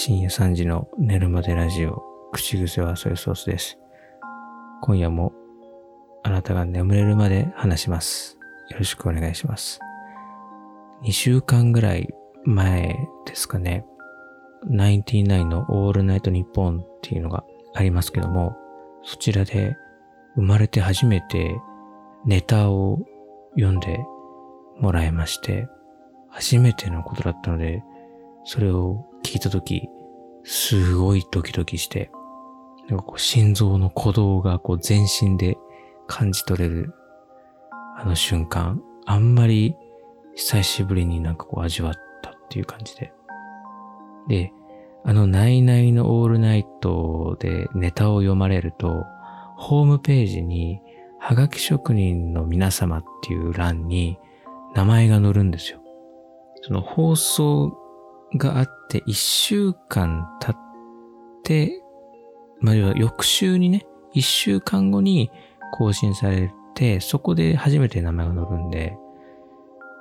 深夜3時の寝るまでラジオ、口癖はソイソースです。今夜もあなたが眠れるまで話します。よろしくお願いします。2週間ぐらい前ですかね。ナインティナインのオールナイトニッポンっていうのがありますけども、そちらで生まれて初めてネタを読んでもらいまして、初めてのことだったので、それを聞いたとき、すごいドキドキして、なんかこう心臓の鼓動がこう全身で感じ取れるあの瞬間、あんまり久しぶりになんかこう味わったっていう感じで。で、あのナイナイのオールナイトでネタを読まれると、ホームページにはがき職人の皆様っていう欄に名前が載るんですよ。その放送があって一週間経って、まあ、翌週にね、一週間後に更新されて、そこで初めて名前が載るんで、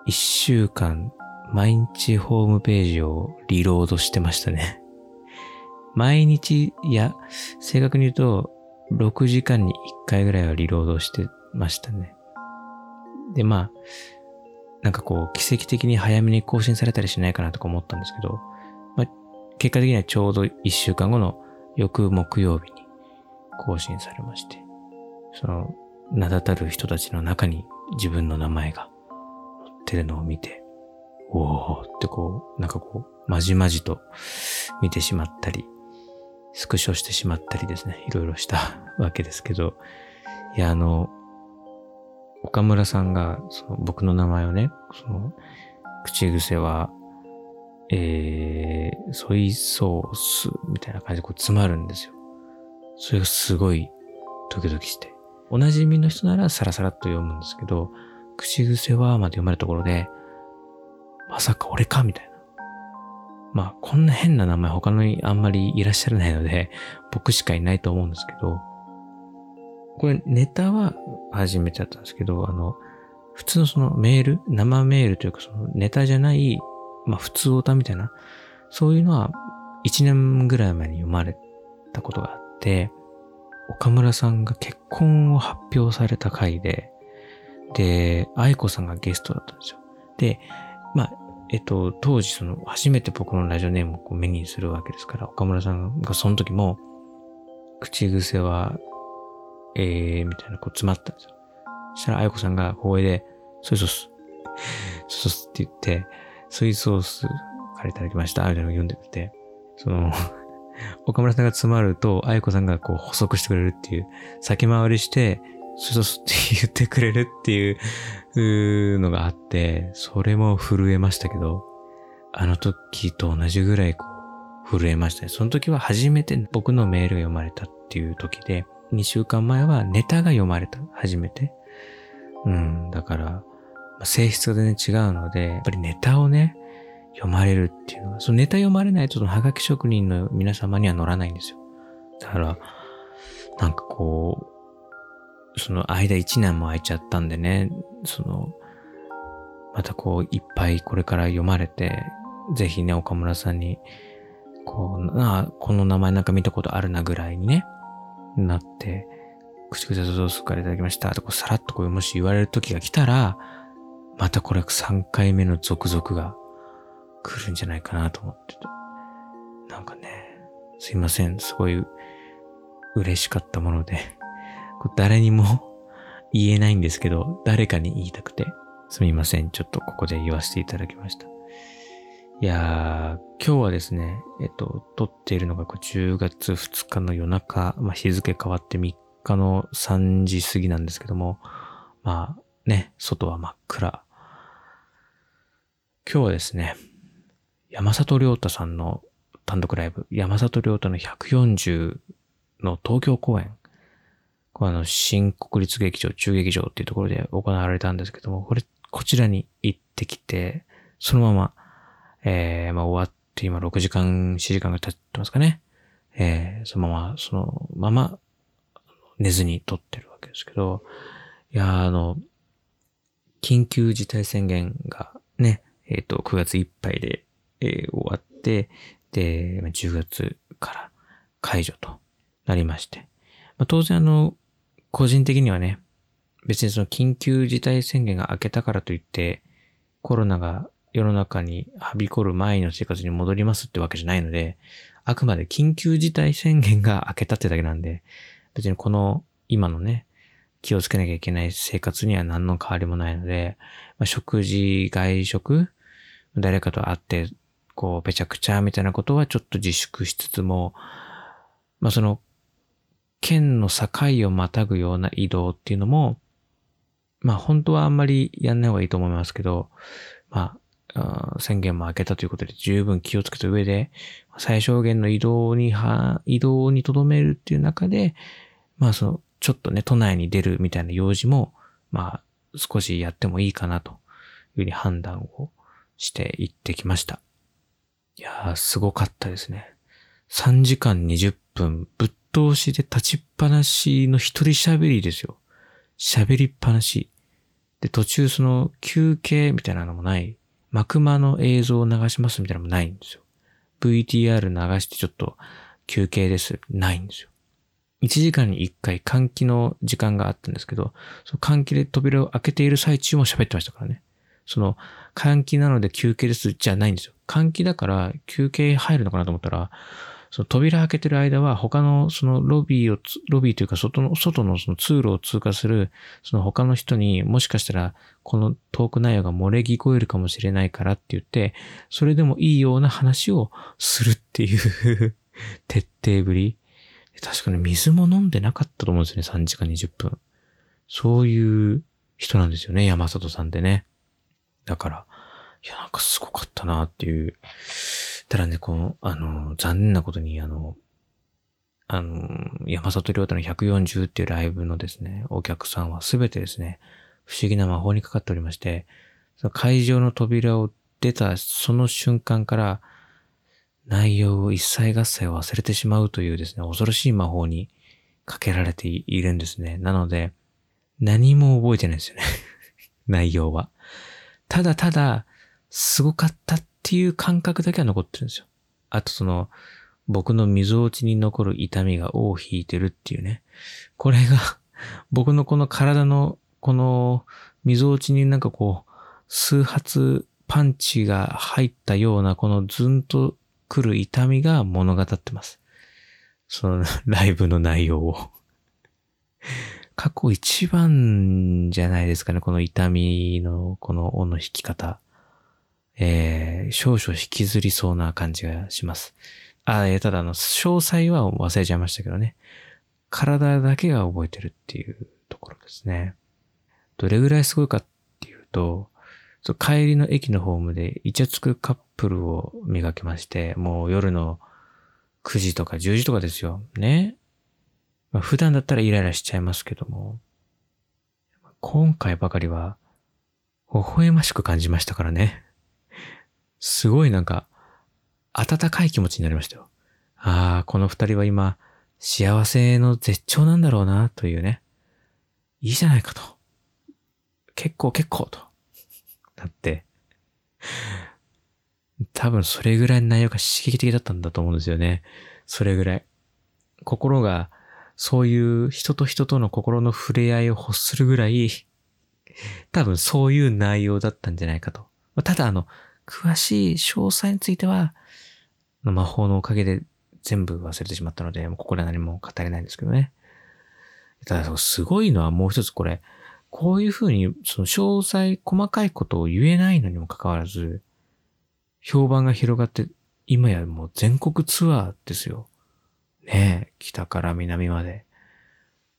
一週間毎日ホームページをリロードしてましたね。毎日、いや、正確に言うと、6時間に1回ぐらいはリロードしてましたね。で、まあ、なんかこう、奇跡的に早めに更新されたりしないかなとか思ったんですけど、まあ、結果的にはちょうど1週間後の翌木曜日に更新されまして、その、名だたる人たちの中に自分の名前が載ってるのを見て、おーってこう、なんかこう、まじまじと見てしまったり、スクショしてしまったりですね、いろいろしたわけですけど、いや、あの、岡村さんが、その僕の名前をね、その、口癖は、えー、ソイソースみたいな感じでこう詰まるんですよ。それがすごいドキドキして。おなじみの人ならサラサラっと読むんですけど、口癖はまで読まれたところで、まさか俺かみたいな。まあ、こんな変な名前他のにあんまりいらっしゃらないので、僕しかいないと思うんですけど、これネタは初めてだったんですけど、あの、普通のそのメール、生メールというかそのネタじゃない、まあ普通歌みたいな、そういうのは1年ぐらい前に読まれたことがあって、岡村さんが結婚を発表された回で、で、愛子さんがゲストだったんですよ。で、まあ、えっと、当時その、初めて僕のラジオネームをこう目にするわけですから、岡村さんがその時も、口癖はえー、みたいな、こう詰まったんですよ。そしたら、あやこさんが公営で、ソイソース、ソイソースって言って、ソイソースからいただきました、みたいなのを読んでくれて、その 岡村さんが詰まると、あやこさんがこう補足してくれるっていう、先回りして、ソイソースって言ってくれるっていうのがあって、それも震えましたけど、あの時と同じぐらいこう震えましたね。その時は初めて僕のメールが読まれたっていう時で、2週間前はネタが読まれた。初めて。うん。だから、性質が全然違うので、やっぱりネタをね、読まれるっていうのは、そのネタ読まれないとそのハガキ職人の皆様には乗らないんですよ。だから、なんかこう、その間1年も空いちゃったんでね、その、またこう、いっぱいこれから読まれて、ぜひね、岡村さんに、こう、あこの名前なんか見たことあるなぐらいにね、なって、口癖ソースからいただきましたとこうさらっとこうもし言われる時が来たら、またこれ3回目の続々が来るんじゃないかなと思ってて。なんかね、すいません。すごい嬉しかったもので、誰にも言えないんですけど、誰かに言いたくて、すみません。ちょっとここで言わせていただきました。いやー、今日はですね、えっと、撮っているのが10月2日の夜中、まあ、日付変わって3日の3時過ぎなんですけども、まあね、外は真っ暗。今日はですね、山里亮太さんの単独ライブ、山里亮太の140の東京公演、これあの、新国立劇場、中劇場っていうところで行われたんですけども、これ、こちらに行ってきて、そのままえー、まあ終わって今6時間、4時間が経ってますかね。えー、そのまま、そのまま寝ずに撮ってるわけですけど、いや、あの、緊急事態宣言がね、えっ、ー、と、9月いっぱいで、えー、終わって、で、10月から解除となりまして。まあ、当然あの、個人的にはね、別にその緊急事態宣言が明けたからといって、コロナが世の中にはびこる前の生活に戻りますってわけじゃないので、あくまで緊急事態宣言が明けたってだけなんで、別にこの今のね、気をつけなきゃいけない生活には何の変わりもないので、まあ、食事、外食、誰かと会って、こう、べちゃくちゃみたいなことはちょっと自粛しつつも、まあその、県の境をまたぐような移動っていうのも、まあ本当はあんまりやんない方がいいと思いますけど、まあ、宣言も明けたということで十分気をつけた上で、最小限の移動には、移動に留めるっていう中で、まあその、ちょっとね、都内に出るみたいな用事も、まあ、少しやってもいいかなというふうに判断をして行ってきました。いやー、すごかったですね。3時間20分、ぶっ通しで立ちっぱなしの一人喋りですよ。喋りっぱなし。で、途中その休憩みたいなのもない。幕間の映像を流しますみたいなのもないんですよ。VTR 流してちょっと休憩です。ないんですよ。1時間に1回換気の時間があったんですけど、その換気で扉を開けている最中も喋ってましたからね。その換気なので休憩ですじゃないんですよ。換気だから休憩入るのかなと思ったら、その扉開けてる間は他のそのロビーを、ロビーというか外の、外のその通路を通過するその他の人にもしかしたらこのトーク内容が漏れ聞こえるかもしれないからって言って、それでもいいような話をするっていう徹底ぶり。確かに水も飲んでなかったと思うんですよね、3時間20分。そういう人なんですよね、山里さんってね。だから、いや、なんかすごかったなっていう。ただね、この、あの、残念なことに、あの、あの、山里亮太の140っていうライブのですね、お客さんはすべてですね、不思議な魔法にかかっておりまして、その会場の扉を出たその瞬間から、内容を一切合切忘れてしまうというですね、恐ろしい魔法にかけられているんですね。なので、何も覚えてないですよね 内容は。ただただ、すごかったっっていう感覚だけは残ってるんですよ。あとその、僕の溝落ちに残る痛みが尾を引いてるっていうね。これが 僕のこの体の、この溝落ちになんかこう、数発パンチが入ったような、このズンと来る痛みが物語ってます。その ライブの内容を過去一番じゃないですかね、この痛みの、この音の弾き方。えー、少々引きずりそうな感じがします。あ、えー、ただあの、詳細は忘れちゃいましたけどね。体だけが覚えてるっていうところですね。どれぐらいすごいかっていうと、そ帰りの駅のホームでイチャつくカップルを磨きまして、もう夜の9時とか10時とかですよ。ね。まあ、普段だったらイライラしちゃいますけども、今回ばかりは、微笑ましく感じましたからね。すごいなんか、温かい気持ちになりましたよ。ああ、この二人は今、幸せの絶頂なんだろうな、というね。いいじゃないかと。結構結構と。なって。多分それぐらいの内容が刺激的だったんだと思うんですよね。それぐらい。心がそういう人と人との心の触れ合いを欲するぐらい、多分そういう内容だったんじゃないかと。ただあの、詳しい詳細については、魔法のおかげで全部忘れてしまったので、ここでは何も語れないんですけどね。ただ、すごいのはもう一つこれ、こういうふうに、その詳細、細かいことを言えないのにもかかわらず、評判が広がって、今やもう全国ツアーですよ。ねえ北から南まで。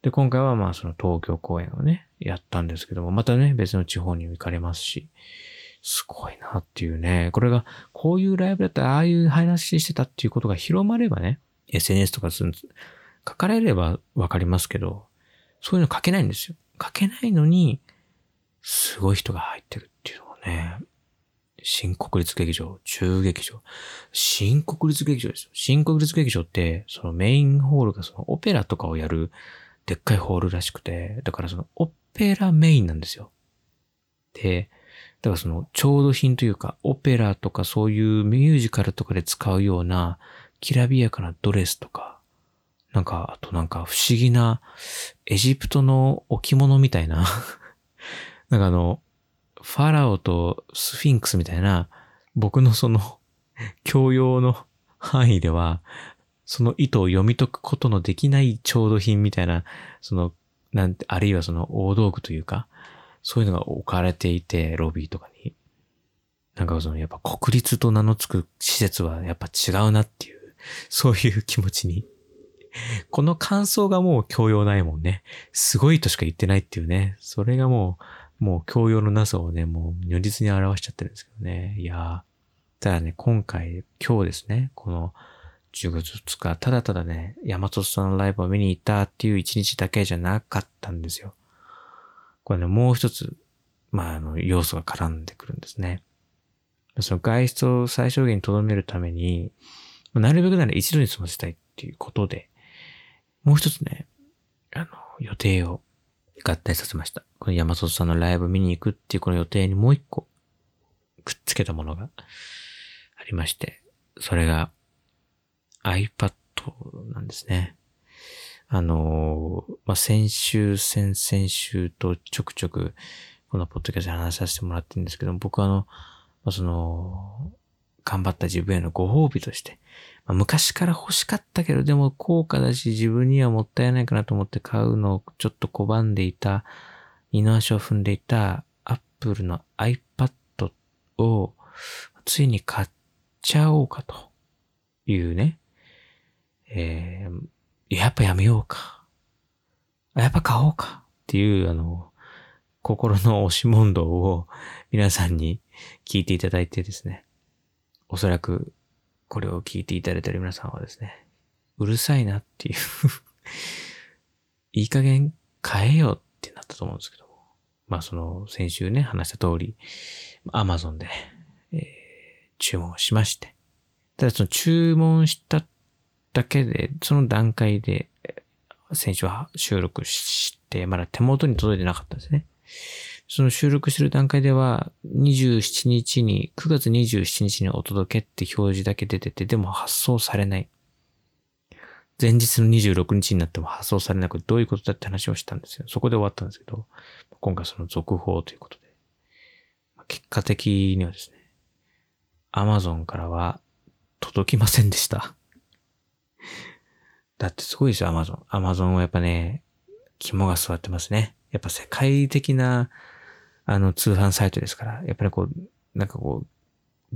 で、今回はまあその東京公演をね、やったんですけども、またね、別の地方に行かれますし、すごいなっていうね。これが、こういうライブだったら、ああいう話してたっていうことが広まればね、SNS とかす書かれればわかりますけど、そういうの書けないんですよ。書けないのに、すごい人が入ってるっていうのはね、新国立劇場、中劇場。新国立劇場ですよ。新国立劇場って、そのメインホールがそのオペラとかをやるでっかいホールらしくて、だからそのオペラメインなんですよ。で、だからその、調度品というか、オペラとかそういうミュージカルとかで使うような、きらびやかなドレスとか、なんか、あとなんか不思議な、エジプトの置物みたいな なんかあの、ファラオとスフィンクスみたいな、僕のその、教養の範囲では、その意図を読み解くことのできない調度品みたいな、その、なんて、あるいはその大道具というか、そういうのが置かれていて、ロビーとかに。なんかその、やっぱ国立と名の付く施設はやっぱ違うなっていう、そういう気持ちに。この感想がもう教養ないもんね。すごいとしか言ってないっていうね。それがもう、もう教養のなさをね、もう如実に表しちゃってるんですけどね。いやー。ただね、今回、今日ですね、この10月2日、ただただね、山里さんのライブを見に行ったっていう一日だけじゃなかったんですよ。これね、もう一つ、まあ、あの、要素が絡んでくるんですね。その外出を最小限に留めるために、なるべくなら一度に済ませたいっていうことで、もう一つね、あの、予定を合体させました。この山里さんのライブ見に行くっていうこの予定にもう一個くっつけたものがありまして、それが iPad なんですね。あの、まあ、先週、先々週とちょくちょく、このポッドキャストで話させてもらってるんですけど、僕はあの、まあ、その、頑張った自分へのご褒美として、まあ、昔から欲しかったけど、でも高価だし自分にはもったいないかなと思って買うのをちょっと拒んでいた、二の足を踏んでいた Apple の iPad をついに買っちゃおうかというね、えー、やっぱやめようか。やっぱ買おうか。っていう、あの、心の押し問答を皆さんに聞いていただいてですね。おそらく、これを聞いていただいている皆さんはですね、うるさいなっていういい加減買えようってなったと思うんですけど。まあその、先週ね、話した通り、アマゾンで、えー、注文しまして。ただその注文しただけで、その段階で、先週は収録して、まだ手元に届いてなかったんですね。その収録してる段階では、27日に、9月27日にお届けって表示だけ出てて、でも発送されない。前日の26日になっても発送されなくてどういうことだって話をしたんですよ。そこで終わったんですけど、今回その続報ということで。結果的にはですね、Amazon からは届きませんでした。だってすごいですよ、アマゾン。アマゾンはやっぱね、肝が座ってますね。やっぱ世界的な、あの、通販サイトですから、やっぱりこう、なんかこう、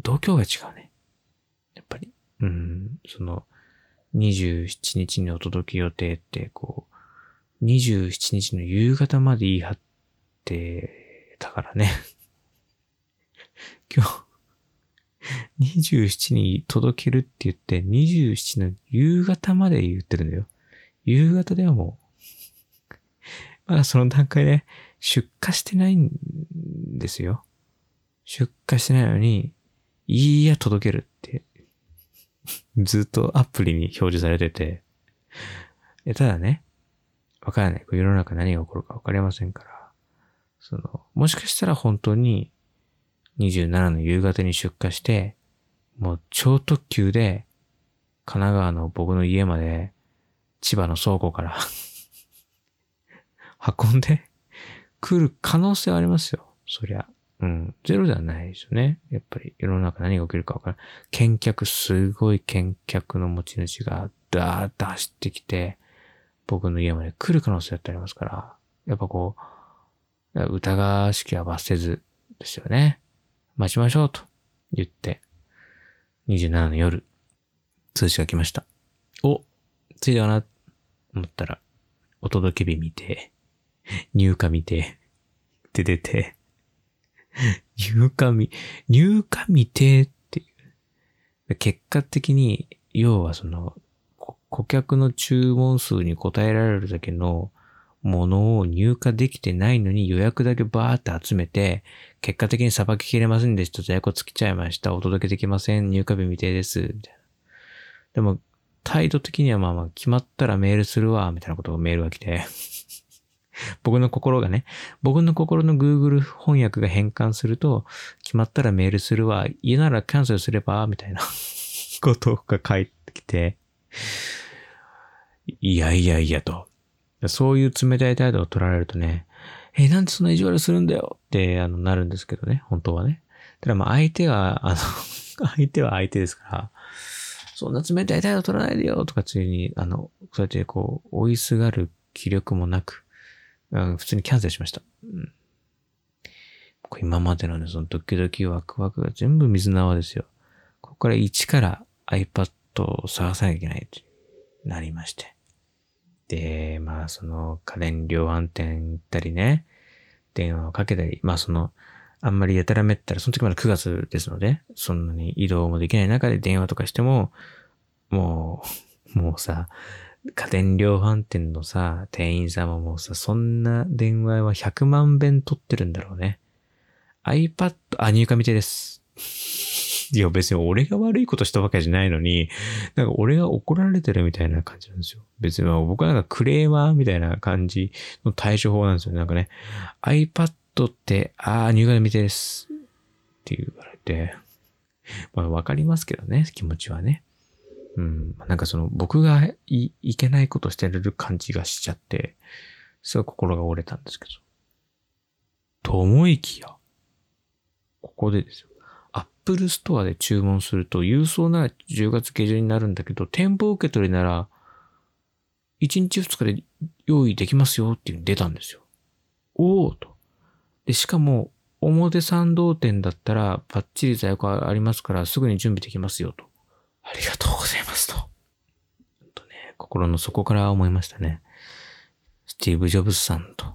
度胸が違うね。やっぱり。うん、その、27日にお届け予定って、こう、27日の夕方まで言い張ってたからね。今日、27に届けるって言って、27の夕方まで言ってるんだよ。夕方ではもう、まだその段階で出荷してないんですよ。出荷してないのに、いいや届けるって、ずっとアプリに表示されてて、ただね、わからない。世の中何が起こるかわかりませんから、その、もしかしたら本当に27の夕方に出荷して、もう超特急で、神奈川の僕の家まで、千葉の倉庫から 運んで来る可能性はありますよ。そりゃ。うん。ゼロではないですよね。やっぱり世の中何が起きるかわからない。見客、すごい見客の持ち主がダーッと走ってきて、僕の家まで来る可能性だってありますから、やっぱこう、疑わしきは罰せずですよね。待ちましょうと言って、27の夜、通知が来ました。お、ついだな思ったら、お届け日見て、入荷見て、って出て、入荷見、入荷見てっていう。結果的に、要はその、顧客の注文数に応えられるだけのものを入荷できてないのに予約だけバーって集めて、結果的にさばききれませんでした。在庫尽きちゃいました。お届けできません。入荷日未定です。みたいな。でも、態度的にはまあまあ決まったらメールするわ、みたいなことがメールが来て 僕の心がね、僕の心の Google 翻訳が変換すると、決まったらメールするわ、家ならキャンセルすれば、みたいな ことが返ってきて、いやいやいやと。そういう冷たい態度を取られるとね、え、なんでそんな意地悪するんだよって、あの、なるんですけどね、本当はね。ただまあ相手が、あの 相手は相手ですから、そんな冷たい態度取らないでよとかついに、あの、そうやってこう、追いすがる気力もなく、普通にキャンセルしました。うん、今までのね、そのドキドキワクワクが全部水縄ですよ。ここから一から iPad を探さなきゃいけないとなりまして。で、まあその家電量販店行ったりね、電話をかけたり、まあその、あんまりやたらめったら、その時まだ9月ですので、そんなに移動もできない中で電話とかしても、もう、もうさ、家電量販店のさ、店員さんももうさ、そんな電話は100万遍取ってるんだろうね。iPad、あ、入荷見てです。いや、別に俺が悪いことしたわけじゃないのに、なんか俺が怒られてるみたいな感じなんですよ。別に僕はなんかクレーマーみたいな感じの対処法なんですよ。なんかね、iPad って、あー、入荷見てです。って言われて、まあわかりますけどね、気持ちはね。うん。なんかその、僕がい、いけないことしてる感じがしちゃって、すごい心が折れたんですけど。と思いきや、ここでですよ。アップルストアで注文すると、郵送なら10月下旬になるんだけど、店舗受け取りなら、1日2日で用意できますよっていうの出たんですよ。おおと。で、しかも、表参道店だったら、パッチリ在庫ありますから、すぐに準備できますよと。ありがとうございますと。とね、心の底から思いましたね。スティーブ・ジョブズさんと。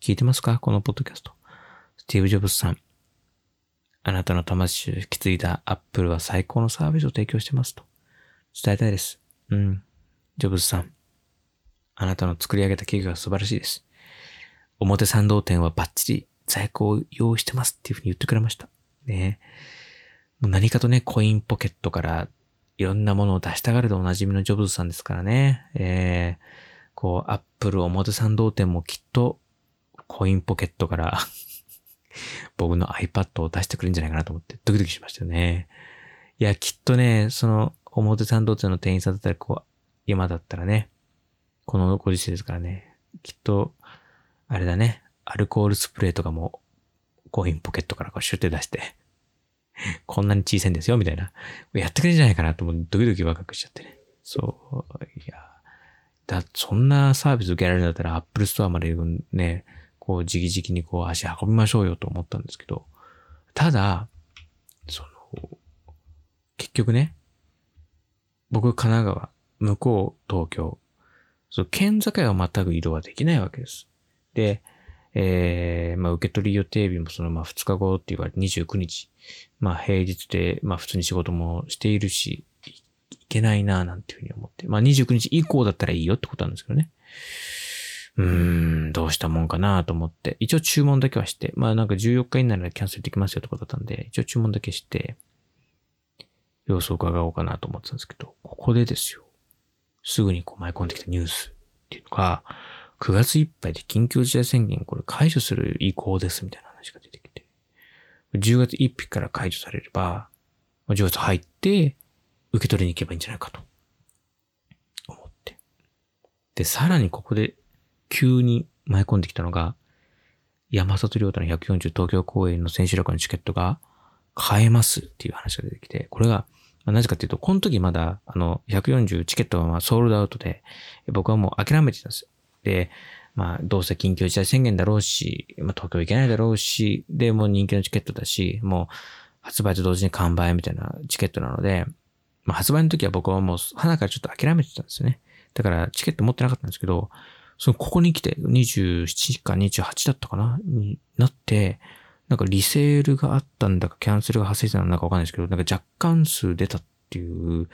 聞いてますか？このポッドキャスト。スティーブ・ジョブズさん。あなたの魂を引き継いだアップルは最高のサービスを提供してますと。伝えたいです。うん。ジョブズさん。あなたの作り上げた企業は素晴らしいです。表参道店はバッチリ在庫を用意してますっていうふうに言ってくれました。ねもう何かとね、コインポケットからいろんなものを出したがるでおなじみのジョブズさんですからね。えー、こう、アップル表参道店もきっと、コインポケットから 僕の iPad を出してくれるんじゃないかなと思ってドキドキしましたよね。いや、きっとね、その表参道店の店員さんだったら、こう、今だったらね、このご時世ですからね、きっと、あれだね、アルコールスプレーとかも、コインポケットからこうシュッて出して、こんなに小さいんですよ、みたいな。やってくれるんじゃないかなと思う。ドキドキワクワクしちゃってね。そう、いや。だ、そんなサービス受けられるんだったら、アップルストアまでね、こう、じきじきにこう、足運びましょうよと思ったんですけど、ただ、その、結局ね、僕、神奈川、向こう、東京、その、県境をまたぐ移動はできないわけです。で、えー、まあ、受け取り予定日もその、まあ、2日後って言われて29日。まあ、平日で、まあ、普通に仕事もしているし、いけないなぁなんていうふうに思って。まあ、29日以降だったらいいよってことなんですけどね。うーん、どうしたもんかなと思って。一応注文だけはして、まあなんか14日以内ならキャンセルできますよってことだったんで、一応注文だけして、様子を伺おうかなと思ってたんですけど、ここでですよ。すぐにこう舞い込んできたニュースっていうのが、9月いっぱいで緊急事態宣言これ解除する意向ですみたいな話が出てきて、10月1日から解除されれば、10月入って受け取りに行けばいいんじゃないかと思って。で、さらにここで急に舞い込んできたのが、山里亮太の140東京公演の選手力のチケットが買えますっていう話が出てきて、これが、なぜかっていうと、この時まだ、あの、140チケットはまあソールドアウトで、僕はもう諦めてたんです。で、まあ、どうせ緊急事態宣言だろうし、まあ、東京行けないだろうし、で、もう人気のチケットだし、もう、発売と同時に完売みたいなチケットなので、まあ、発売の時は僕はもう、花からちょっと諦めてたんですよね。だから、チケット持ってなかったんですけど、その、ここに来て、27か28だったかな？になって、なんかリセールがあったんだか、キャンセルが発生したのかわかんないですけど、なんか若干数出たっていう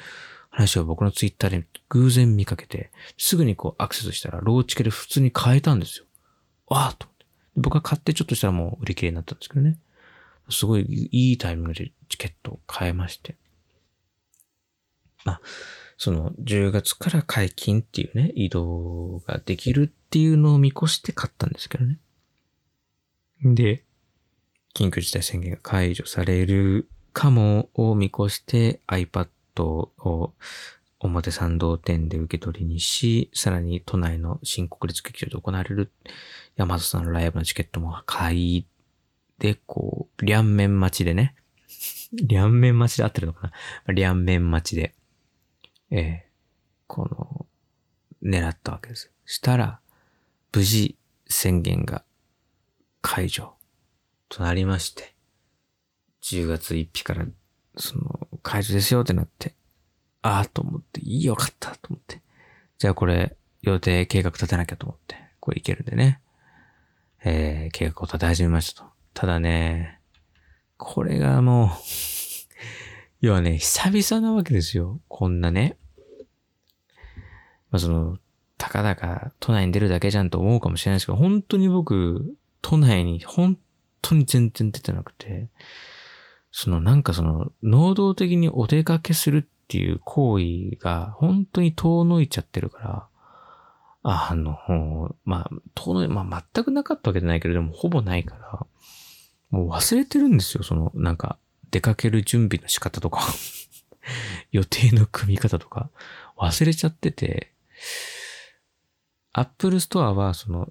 話を僕のツイッターで偶然見かけて、すぐにこうアクセスしたら、ローチケで普通に買えたんですよ。わーと思って。僕は買ってちょっとしたらもう売り切れになったんですけどね。すごいいいタイミングでチケットを買えまして。まあ、その10月から解禁っていうね、移動ができるっていうのを見越して買ったんですけどね。で、緊急事態宣言が解除されるかもを見越して iPad を表参道店で受け取りにし、さらに都内の新国立劇場で行われる山里さんのライブのチケットも買いで、こう、両面待ちでね。両面待ちで合ってるのかな？両面待ちで、ええこの、狙ったわけです。したら、無事宣言が解除となりまして、10月1日から、その、解除ですよってなって、ああと思って、いいよかったと思って。じゃあこれ、予定計画立てなきゃと思って、これいけるんでね。えー、計画を立て始めましたと。ただね、これがもう要はね、久々なわけですよ。こんなね。まあ、その、たかだか都内に出るだけじゃんと思うかもしれないですけど、本当に僕、都内に本当に全然出てなくて、そのなんかその、能動的にお出かけするっていう行為が本当に遠のいちゃってるから、あの、まあ、遠のい、まあ全くなかったわけじゃないけれど、もほぼないから、もう忘れてるんですよ、その、なんか、出かける準備の仕方とか 予定の組み方とか、忘れちゃってて、アップルストアは、その、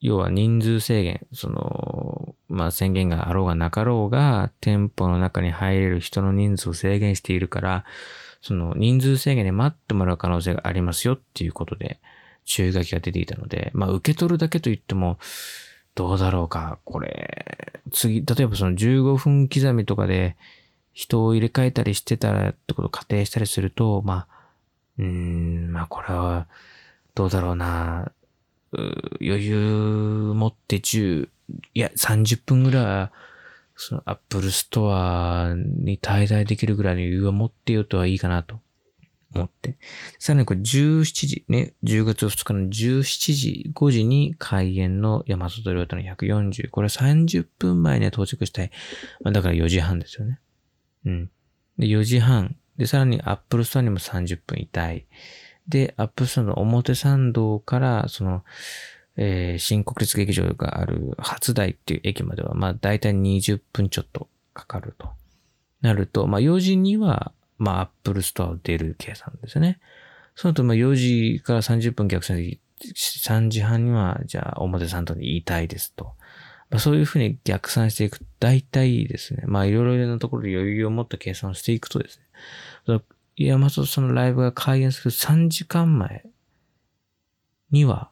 要は人数制限、その、まあ、宣言があろうがなかろうが、店舗の中に入れる人の人数を制限しているから、その人数制限で待ってもらう可能性がありますよっていうことで、注意書きが出ていたので、まあ、受け取るだけと言っても、どうだろうか、これ、次、例えばその15分刻みとかで人を入れ替えたりしてたらってことを仮定したりすると、まあ、うん、まあこれは、どうだろうな。う余裕持って10、いや、30分ぐらい、そのアップルストアに滞在できるぐらいの余裕を持ってよとはいいかなと思って。さらにこれ17時、ね、10月2日の17時、5時に開演の山里亮太の140。これ30分前には到着したい。まあ、だから4時半ですよね。うん。で、4時半。で、さらにアップルストアにも30分いたい。で、アップルストアの表参道から、その、えー、新国立劇場がある初台っていう駅までは、まあ、だいたい20分ちょっとかかると。なると、まあ、4時には、まあ、アップルストアを出る計算ですね。その後、まあ、4時から30分逆算で、3時半には、じゃあ、表参道にいたいですと。まあ、そういうふうに逆算していくと、大体ですね、まあ、いろいろなところで余裕を持った計算をしていくとですね、山里さんのライブが開演する3時間前には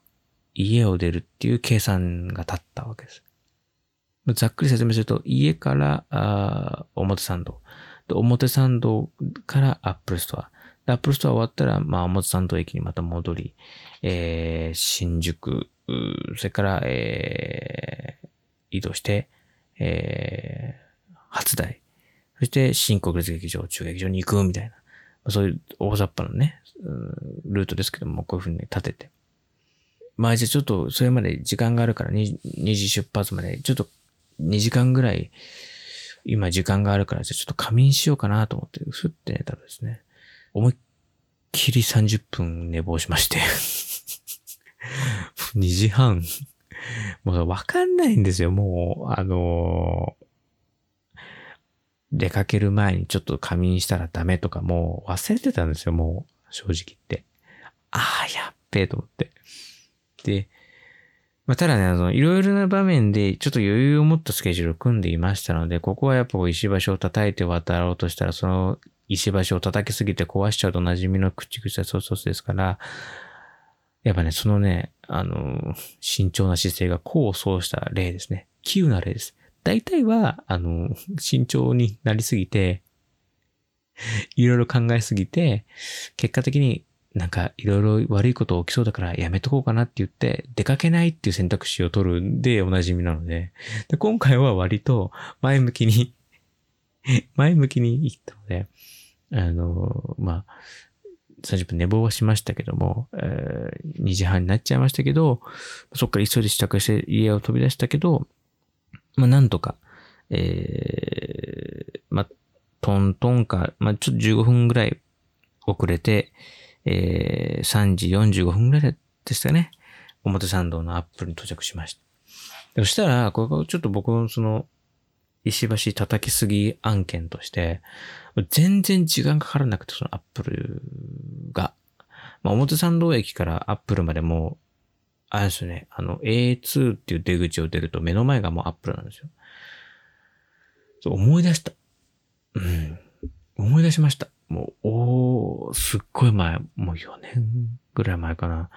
家を出るっていう計算が立ったわけです。ざっくり説明すると、家からあ表参道。で表参道からアップルストア。アップルストア終わったら、まあ、表参道駅にまた戻り、えー、新宿、それから、えー、移動して、えー、初台。そして新国立劇場、中劇場に行くみたいな。そういう大雑把なね、ルートですけども、こういう風に立てて。まあじゃあちょっとそれまで時間があるから 2, 時出発までちょっと2時間ぐらい今時間があるからじゃあちょっと仮眠しようかなと思ってふって寝たらですね、思いっきり30分寝坊しまして 2時半もうわかんないんですよ、もう、あの出かける前にちょっと仮眠したらダメとかもう忘れてたんですよ、もう、正直言って。ああ、やっべえと思って。で、まあ、ただね、あの、いろいろな場面でちょっと余裕を持ったスケジュールを組んでいましたので、ここはやっぱ石橋を叩いて渡ろうとしたら、その石橋を叩きすぎて壊しちゃうと馴染みの口々ソーソースですから、やっぱね、そのね、あの、慎重な姿勢が功を奏した例ですね。急な例です。大体は、あの、慎重になりすぎて、いろいろ考えすぎて、結果的になんかいろいろ悪いこと起きそうだからやめとこうかなって言って出かけないっていう選択肢を取るんでおなじみなので、で今回は割と前向きに 前向きに言ったので、あの、まあ、30分寝坊はしましたけども、えー、2時半になっちゃいましたけど、そっから急いで支度して家を飛び出したけど、まあ、なんとか、えー、まあ、トントンか、まあ、ちょっと15分ぐらい遅れて、えー、3時45分ぐらいでしたね。表参道のアップルに到着しました。そしたら、これちょっと僕のその、石橋叩きすぎ案件として、全然時間かからなくて、そのアップルが。まあ、表参道駅からアップルまでも、あれですね、あの A2 っていう出口を出ると目の前がもうアップルなんですよ。そう思い出した。うん。思い出しました。もう、おー、すっごい前、もう4年ぐらい前かな。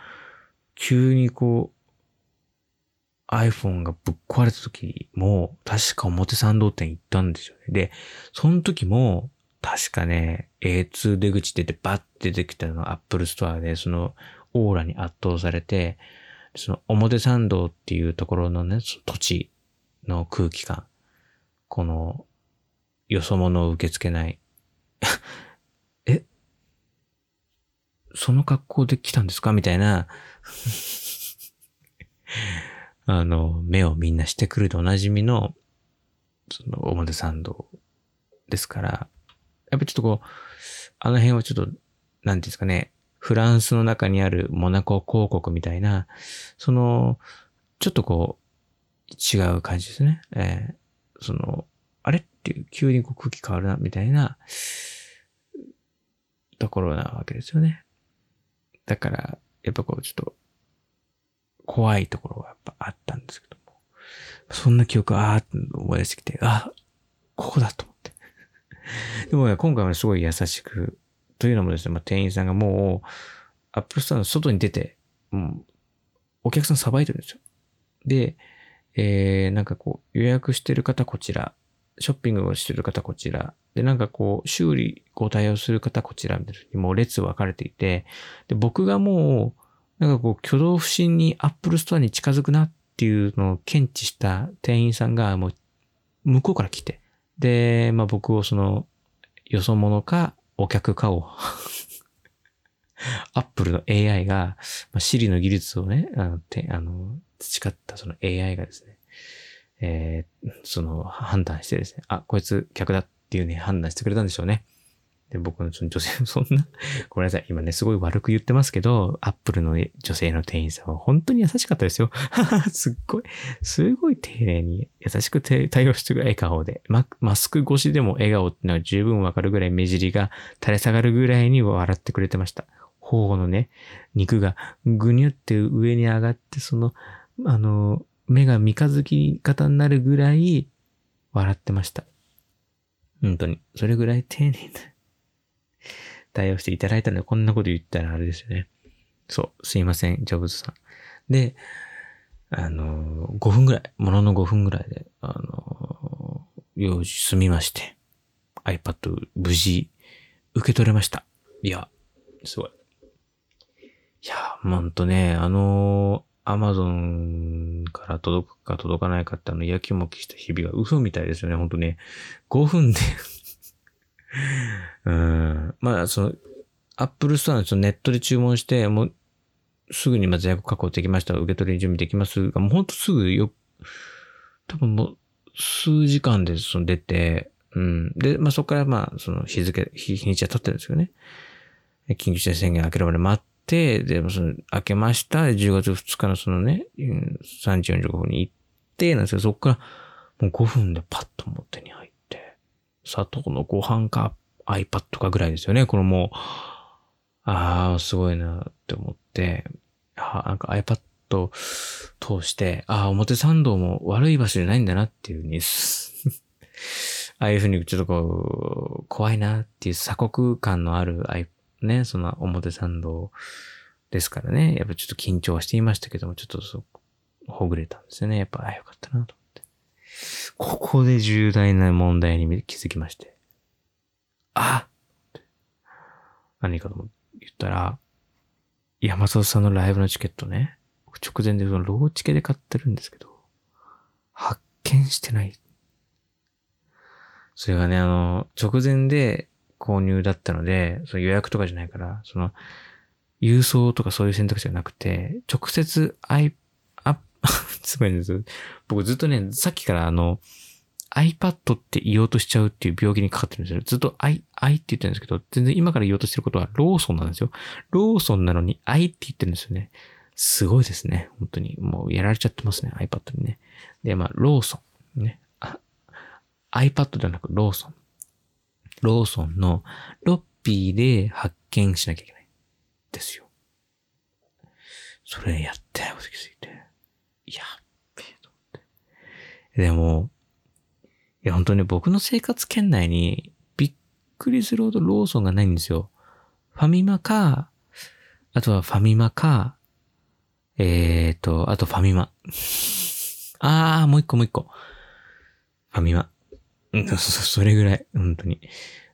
急にこう、iPhone がぶっ壊れた時も、確か表参道店行ったんですよね。で、その時も、確かね、A2 出口出てバッて出てきたの Apple Store で、そのオーラに圧倒されて、その表参道っていうところのね、土地の空気感。この、よそ者を受け付けない。え？その格好で来たんですか？みたいな。あの、目をみんなしてくるとおなじみの、その表参道ですから、やっぱちょっとこう、あの辺はちょっと、なんていうんですかね、フランスの中にあるモナコ公国みたいな、その、ちょっとこう、違う感じですね。えー、その、あれっていう、急にこう空気変わるな、みたいな、ところなわけですよね。だから、やっぱこう、ちょっと、怖いところがやっぱあったんですけども。そんな記憶、あーって思い出してきて、あ、ここだと思って。でも、ね、今回はすごい優しく、というのもですね、まあ、店員さんがもう、アップルストアの外に出て、もう、お客さんさばいてるんですよ。で、えー、なんかこう、予約してる方こちら、ショッピングをしてる方こちら、で、なんかこう、修理ご対応する方こちらみたいにもう列分かれていて、で、僕がもう、なんかこう、挙動不審にアップルストアに近づくなっていうのを検知した店員さんがもう、向こうから来て、で、まあ僕をその、よそ者かお客かをアップルの AI が、まあ、 Siri の技術をね、あの、てあの培ったその AI がですね、えー、その判断してですね、あ、こいつ客だっていうね、判断してくれたんでしょうね。で、僕のその女性、そんな、ごめんなさい。今ね、すごい悪く言ってますけど、アップルの女性の店員さんは本当に優しかったですよ。すっごい、すごい丁寧に優しく対応してくる笑顔で、ママスク越しでも笑顔ってのは十分わかるぐらい目尻が垂れ下がるぐらいに笑ってくれてました。頬のね、肉がぐにゅって上に上がって、その、あの、目が三日月型になるぐらい笑ってました。本当に。それぐらい丁寧な対応していただいたので、こんなこと言ったらあれですよね。そう、すいません、ジョブズさん。で、あの、5分ぐらい、ものの5分ぐらいで、あの、用事済みまして、iPad 無事受け取れました。いや、すごい。いや、ほんとね、あの、アマゾンから届くか届かないかってあの、やきもきした日々が嘘みたいですよね、ほんとね。5分で うん。まあ、その、アップルストアのそのネットで注文して、もう、すぐにまず予約確保できました。受け取り準備できますが、もうほんとすぐよ、多分もう、数時間でその出て、うん。で、まあそこからまあ、その日付、日日にちは経ってるんですよね。緊急事態宣言開けるまで待って、で、もその、開けました。10月2日のそのね、3時45分に行って、なんですけど、そこからもう5分でパッと持ってに入って、砂糖のご飯か iPad かぐらいですよね。このも、ああ、すごいなって思って、あなんか iPad 通して、ああ、表参道も悪い場所じゃないんだなっていうに、ああいうふうにちょっとこう、怖いなっていう鎖国感のあるね、その表参道ですからね。やっぱちょっと緊張はしていましたけども、ちょっとそ、ほぐれたんですよね。やっぱ、ああ、よかったなと。ここで重大な問題に気づきまして。あ何かと言ったら、山里さんのライブのチケットね、直前でそのローチケで買ってるんですけど、発見してない。それがね、あの、直前で購入だったので、その予約とかじゃないから、その、郵送とかそういう選択肢がなくて、直接 i、あ、すごいんです僕ずっとね、さっきからあの、iPad って言おうとしちゃうっていう病気にかかってるんですよ。ずっと I、I って言ってるんですけど、全然今から言おうとしてることはローソンなんですよ。ローソンなのに I って言ってるんですよね。すごいですね。本当に。もうやられちゃってますね。iPad にね。で、まあ、ローソン。ね。iPad ではなくローソン。ローソンのロッピーで発見しなきゃいけない。ですよ。それやってないこと気づい。やっべえと思って。でも、いや本当に僕の生活圏内にびっくりするほどローソンがないんですよ。ファミマか、あとはファミマか、えーと、あとファミマ。あー、もう一個もう一個。ファミマ。それぐらい、本当に。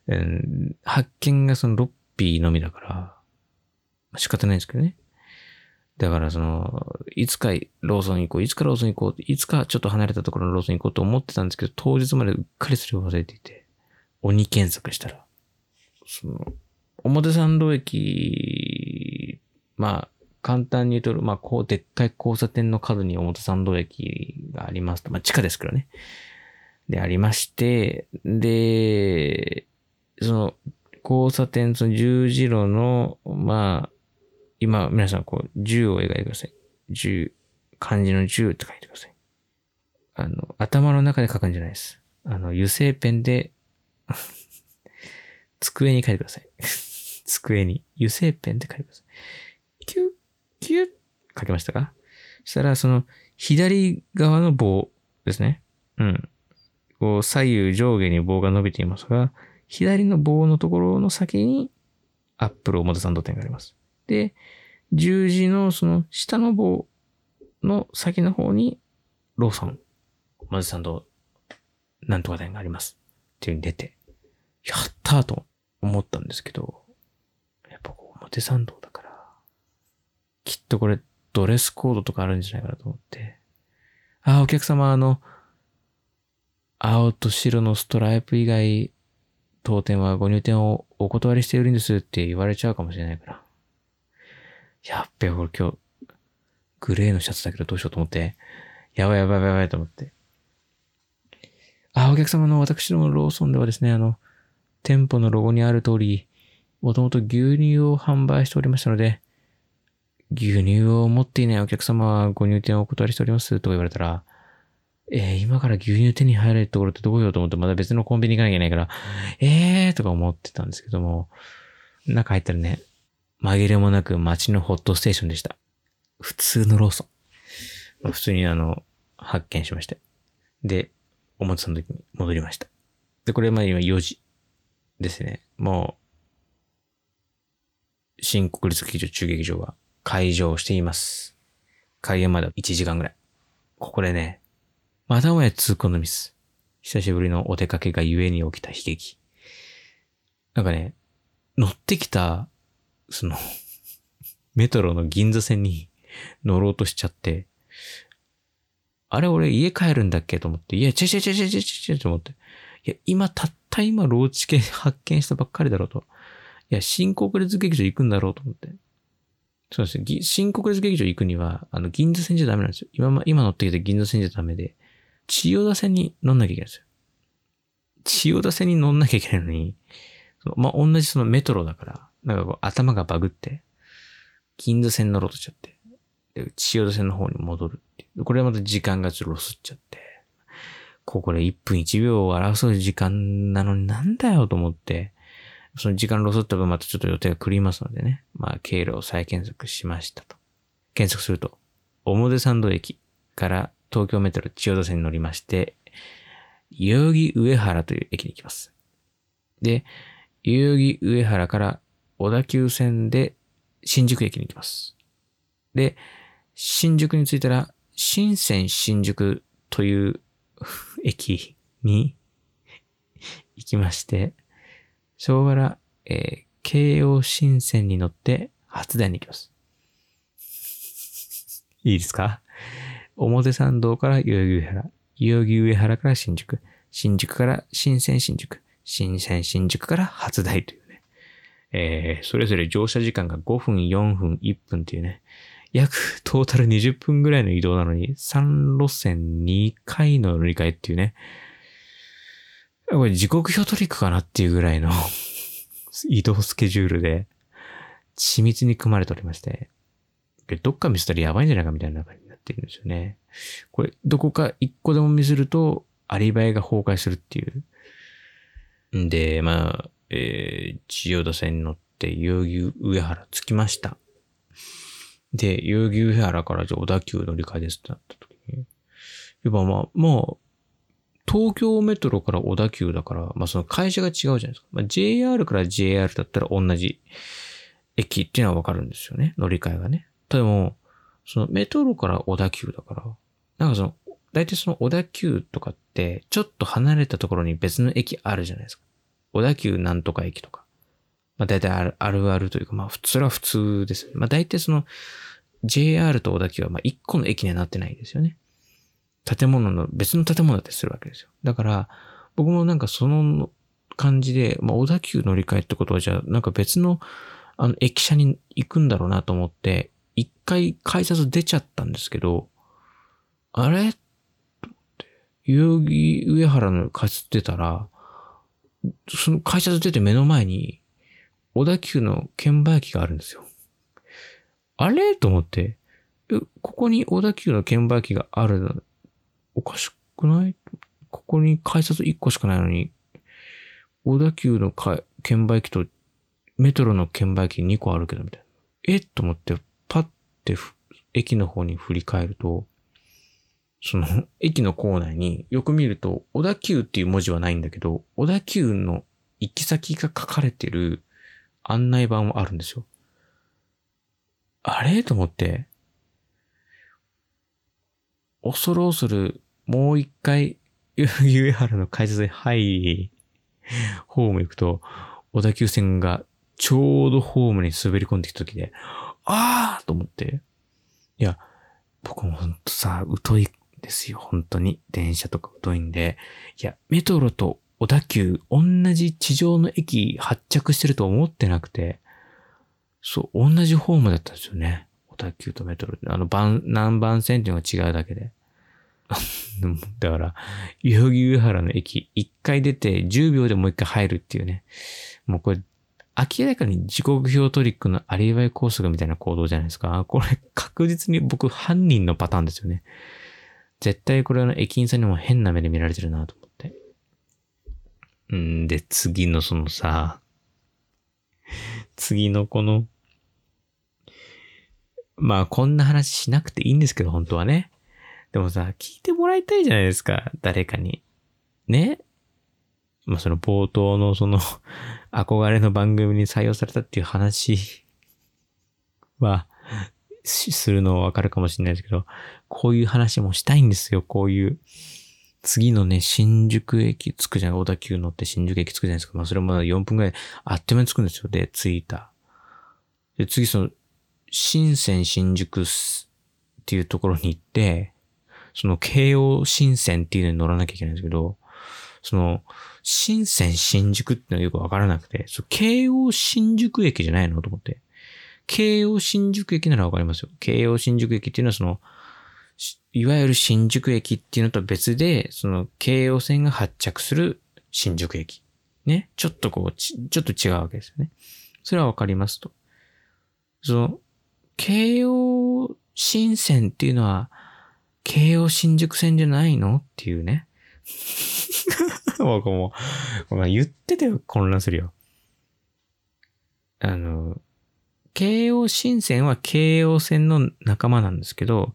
うん、発見がそのロッピーのみだから、仕方ないですけどね。だからその、いつかローソン行こう、いつかローソン行こう、いつかちょっと離れたところのローソン行こうと思ってたんですけど、当日までうっかりそれを忘れていて、鬼検索したら、その、表参道駅、まあ、簡単に言うと、まあ、こう、でっかい交差点の角に表参道駅がありますと。まあ、地下ですけどね。で、ありまして、で、その、交差点、その十字路の、まあ、今、皆さん、こう、銃を描いてください。銃、漢字の銃って書いてください。あの、頭の中で書くんじゃないです。あの、油性ペンで 机に書いてください。机に。油性ペンで書いてください。キュッ、キュッ、書けましたか？そしたら、その、左側の棒ですね。うん。こう、左右上下に棒が伸びていますが、左の棒のところの先に、アップル表参道店があります。で、十字のその下の棒の先の方に、ローソン、まずさんと、なんとか店があります。っていうに出て、やったーと思ったんですけど、やっぱこう、表参道だから、きっとこれ、ドレスコードとかあるんじゃないかなと思って、あ、お客様あの、青と白のストライプ以外、当店はご入店をお断りしているんですって言われちゃうかもしれないから。やっべ、俺今日、グレーのシャツだけどどうしようと思って、やばいやばいやばいやばいと思って。あ、お客様の私のローソンではですね、あの、店舗のロゴにある通り、もともと牛乳を販売しておりましたので、牛乳を持っていないお客様はご入店をお断りしておりますと言われたら、えー、今から牛乳手に入れるところってどこよと思ってまた別のコンビニ行かなきゃいけないから、えーとか思ってたんですけども、中入ったらね、紛れもなく街のホットステーションでした。普通のローソン。普通にあの、発見しまして。で、おもちさんの時に戻りました。で、これまで今4時ですね。もう、新国立劇場中劇場は開場しています。開演まで1時間ぐらい。ここでね、またもや通行のミス。久しぶりのお出かけがゆえに起きた悲劇。なんかね、乗ってきたそのメトロの銀座線に乗ろうとしちゃって、あれ俺家帰るんだっけと思って、いや、ちゃちゃちゃちゃちゃちゃと思って。いや、今たった今ローチ系発見したばっかりだろうと。いや、新国立劇場行くんだろうと思って。そうですね。新国立劇場行くには、あの、銀座線じゃダメなんですよ。今、今乗ってきて銀座線じゃダメで、千代田線に乗んなきゃいけないんですよ。千代田線に乗んなきゃいけないのに、そのまあ、同じそのメトロだから、なんかこう頭がバグって、銀座線乗ろうとしちゃって、で、千代田線の方に戻るっていう。これはまた時間がちょっとロスっちゃって、ここで1分1秒を争う時間なのになんだよと思って、その時間ロスった分またちょっと予定が狂いますのでね、まあ経路を再検索しましたと。検索すると、表参道駅から東京メトロ千代田線に乗りまして、代々木上原という駅に行きます。で、代々木上原から小田急線で新宿駅に行きます。で、新宿に着いたら、新線新宿という駅に行きまして、昭和ら、えー、京葉新線に乗って初台に行きます。いいですか？表参道から代々木上原、代々木上原から新宿、新宿から新線新宿、新線新宿から初台という、えー、それぞれ乗車時間が5分、4分、1分っていうね、約トータル20分ぐらいの移動なのに、3路線2回の乗り換えっていうね、これ時刻表トリックかなっていうぐらいの 移動スケジュールで、緻密に組まれておりまして、どっかミスったらやばいんじゃないかみたいな感じになってるんですよね。これ、どこか一個でもミスると、アリバイが崩壊するっていう。んで、まあ、えー、千代田線に乗って、代々木上原着きました。で、代々木上原からじゃ小田急乗り換えですってなった時に、やっぱまあ、まあ、東京メトロから小田急だから、まあその会社が違うじゃないですか。まあ JR から JR だったら同じ駅っていうのはわかるんですよね。乗り換えがね。でも、そのメトロから小田急だから、なんかその、大体その小田急とかって、ちょっと離れたところに別の駅あるじゃないですか。小田急なんとか駅とか。まあ大体あるあるあるというか、まあ普通は普通です。まあ大体その JR と小田急はまあ一個の駅にはなってないんですよね。建物の別の建物だったりするわけですよ。だから、僕もなんかその感じで、まあ小田急乗り換えってことはじゃあなんか別のあの駅舎に行くんだろうなと思って、一回改札出ちゃったんですけど、あれ？と思って、代々木上原の改札出たら、その改札出て目の前に、小田急の券売機があるんですよ。あれ？と思って、ここに小田急の券売機があるの、おかしくない？ここに改札1個しかないのに、小田急の券売機とメトロの券売機2個あるけど、みたいな。え？と思って、パッて駅の方に振り返ると、その 駅の構内によく見ると、小田急っていう文字はないんだけど、小田急の行き先が書かれてる案内板はあるんですよ。あれ？と思って、恐る恐るもう一回、上原の改札に入り、ホーム行くと、小田急線がちょうどホームに滑り込んできた時で、あーと思って。いや、僕もほんとさ、疎いですよ、本当に。電車とか疎いんで。いや、メトロと小田急、同じ地上の駅発着してると思ってなくて、そう、同じホームだったんですよね。小田急とメトロって。あの、番、何番線っていうのが違うだけで。だから、代々木上原の駅、一回出て10秒でもう一回入るっていうね。もうこれ、明らかに時刻表トリックのアリバイコースがみたいな行動じゃないですか。これ確実に僕犯人のパターンですよね。絶対これは駅員さんにも変な目で見られてるなと思って。んで、次のそのさ、次のこの、まあこんな話しなくていいんですけど、本当はね。でもさ、聞いてもらいたいじゃないですか、誰かに。ね？まあその冒頭のその 憧れの番組に採用されたっていう話は、するのはわかるかもしれないですけど、こういう話もしたいんですよ、こういう。次のね、新宿駅着くじゃない、小田急乗って新宿駅着くじゃないですか。まあそれも4分くらいあっという間に着くんですよ。で、着いた。で、次その、新線新宿っていうところに行って、その京王新線っていうのに乗らなきゃいけないんですけど、その、新線新宿ってのはよくわからなくて、そう、京王新宿駅じゃないの？と思って。京王新宿駅ならわかりますよ。京王新宿駅っていうのはその、いわゆる新宿駅っていうのと別で、その京王線が発着する新宿駅。ね。ちょっとこう、ちょっと違うわけですよね。それはわかりますと。その、京王新線っていうのは、京王新宿線じゃないのっていうね。僕もう、言ってて混乱するよ。あの、京王新線は京王線の仲間なんですけど、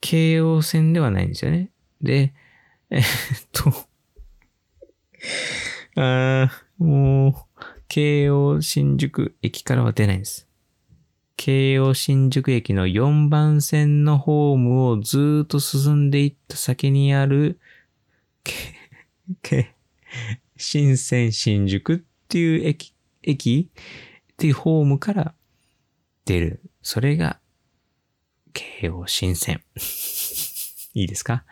京王線ではないんですよね。で、えっと、あもう、京王新宿駅からは出ないんです。京王新宿駅の4番線のホームをずっと進んでいった先にあるけ、新線新宿っていう駅、駅っていうホームから出る。それが、京王新線。いいですか？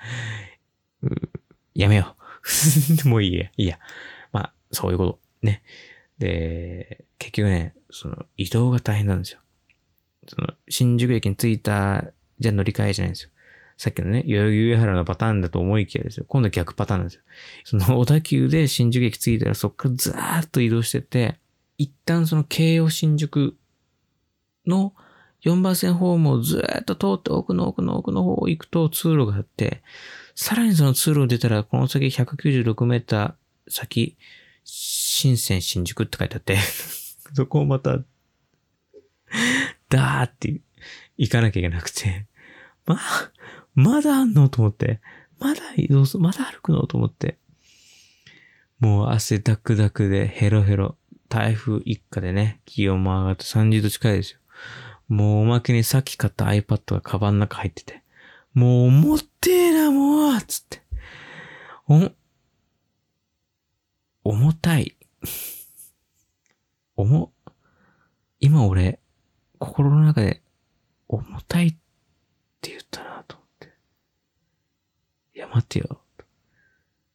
やめよう。もういいや。いいや。まあ、そういうこと。ね。で、結局ね、その移動が大変なんですよ。その、新宿駅に着いた、じゃ乗り換えじゃないんですよ。さっきのね、代々木上原のパターンだと思いきやですよ。今度は逆パターンなんですよ。その小田急で新宿駅着いたらそっからずーっと移動してて、一旦その京葉新宿の4番線ホームをずっと通って奥の奥の奥の方行くと通路があって、さらにその通路を出たらこの先196メーター先、新線新宿って書いてあって、そこをまた、ダーって行かなきゃいけなくて、まあ、まだあんのと思って、まだ移動す、まだ歩くのと思って、もう汗ダクダクでヘロヘロ、台風一過でね、気温も上がって30度近いですよ。もうおまけにさっき買った iPad がカバンの中入ってて、もう重てえな、もうつって。お、重たい。重、今俺、心の中で、重たいって言ったなと思って。いや、待ってよ。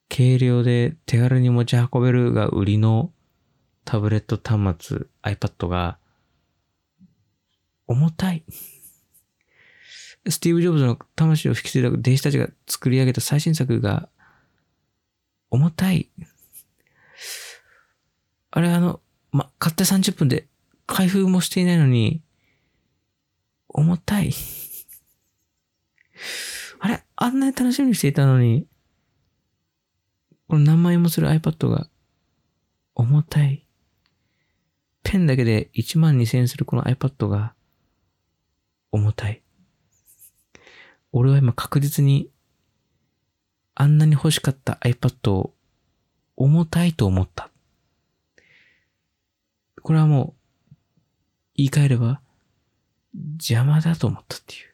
軽量で手軽に持ち運べるが売りのタブレット端末 iPad が重たい。スティーブ・ジョブズの魂を引き継いだ弟子たちが作り上げた最新作が重たい。あれあの、ま、買って30分で開封もしていないのに重たい。あれあんなに楽しみにしていたのに、この何万円もする iPad が重たい。ペンだけで1万2000円するこの iPad が重たい。俺は今確実にあんなに欲しかった iPad を重たいと思った。これはもう言い換えれば邪魔だと思ったっていう。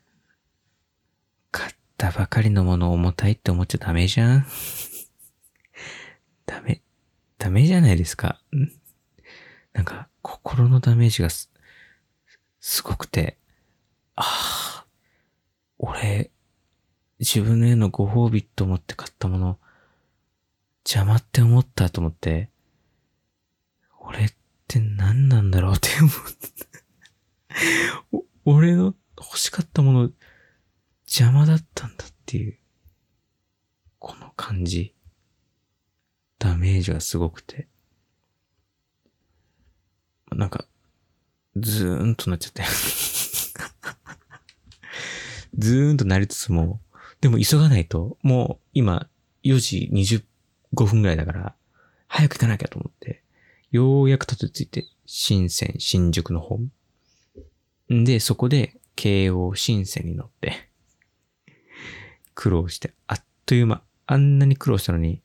買ったばかりのものを重たいって思っちゃダメじゃん。ダメ、ダメじゃないですか。なんか、心のダメージがす、すごくて、ああ、俺、自分へのご褒美と思って買ったもの、邪魔って思ったと思って、俺って何なんだろうって思って、俺の欲しかったもの、邪魔だったんだっていう、この感じ。ダメージがすごくて。なんか、ズーンとなっちゃって。ズーンとなりつつも、でも急がないと、もう今4時25分ぐらいだから、早く行かなきゃと思って、ようやくたどり着いて、新線、新宿の方。んで、そこで、京王新線に乗って、苦労して、あっという間、あんなに苦労したのに、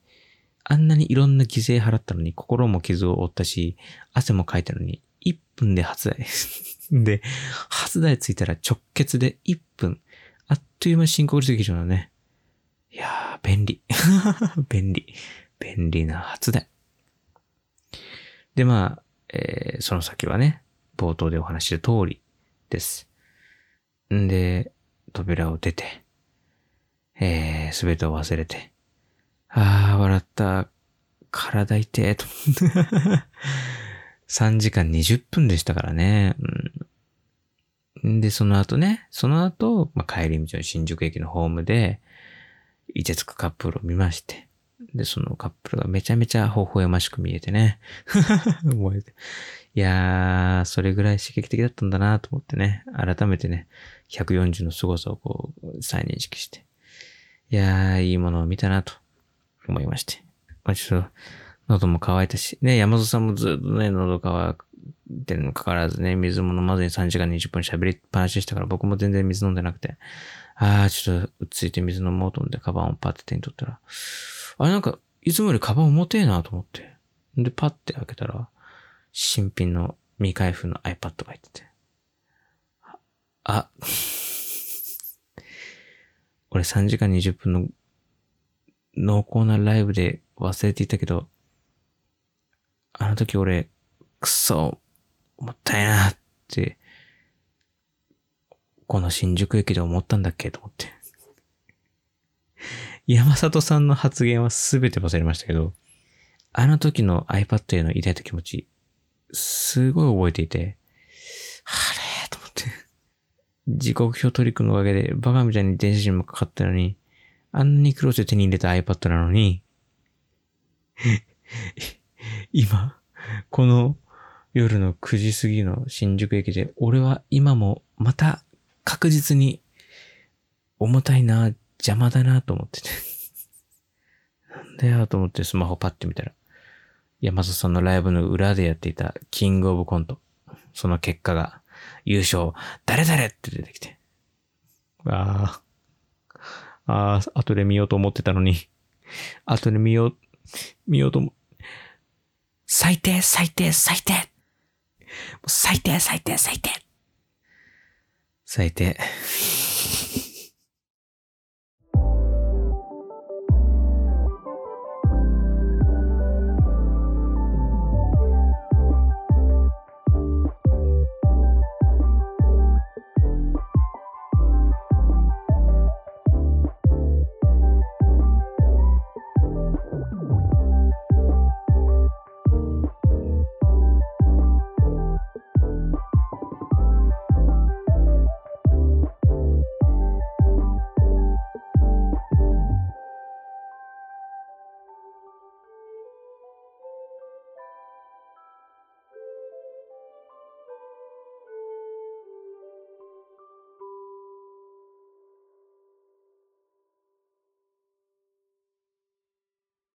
あんなにいろんな犠牲払ったのに、心も傷を負ったし、汗もかいたのに、1分で初台。で、初台着いたら直結で1分。あっという間に新国立劇場だね。いやー、便利。便利。便利な初台。で、まあ、えーその先はね、冒頭でお話しした通りです。んで、扉を出て、えー、すべてを忘れて、あー、笑った。体痛え、と。3時間20分でしたからね。うん、で、その後ね、その後、まあ、帰り道の新宿駅のホームで、いてつくカップルを見まして。で、そのカップルがめちゃめちゃ微笑ましく見えてね。いやー、それぐらい刺激的だったんだなと思ってね。改めてね、140の凄さをこう、再認識して。いやー、いいものを見たなと思いまして。まあ、ちょっと、喉も渇いたし、ね、山里さんもずっとね、喉乾いてるのかかわらずね、水も飲まずに3時間20分喋りっぱなしでしたから、僕も全然水飲んでなくて、あー、ちょっと、落ち着いて水飲もうと思って、カバンをパッて手に取ったら、あれなんか、いつもよりカバン重てえなと思って。で、パッて開けたら、新品の未開封の iPad が入ってて。あ、あ 俺3時間20分の濃厚なライブで忘れていたけど、あの時俺、くそ、もったいなって、この新宿駅で思ったんだっけと思って。山里さんの発言はすべて忘れましたけど、あの時の iPad への抱いた気持ち、すごい覚えていて、あれ？と思って。時刻表トリックのおかげでバカみたいに電子にもかかったのに、あんなに苦労して手に入れた iPad なのに、今、この夜の9時過ぎの新宿駅で、俺は今もまた確実に重たいな、邪魔だなと思ってて。なんだよと思ってスマホパッて見たら、山里さんのライブの裏でやっていたキングオブコント。その結果が、優勝、誰々って出てきて。ああ、ああ、後で見ようと思ってたのに、後で見よう、見ようと思、最低、最低、最低。最低、最低、最低。最低。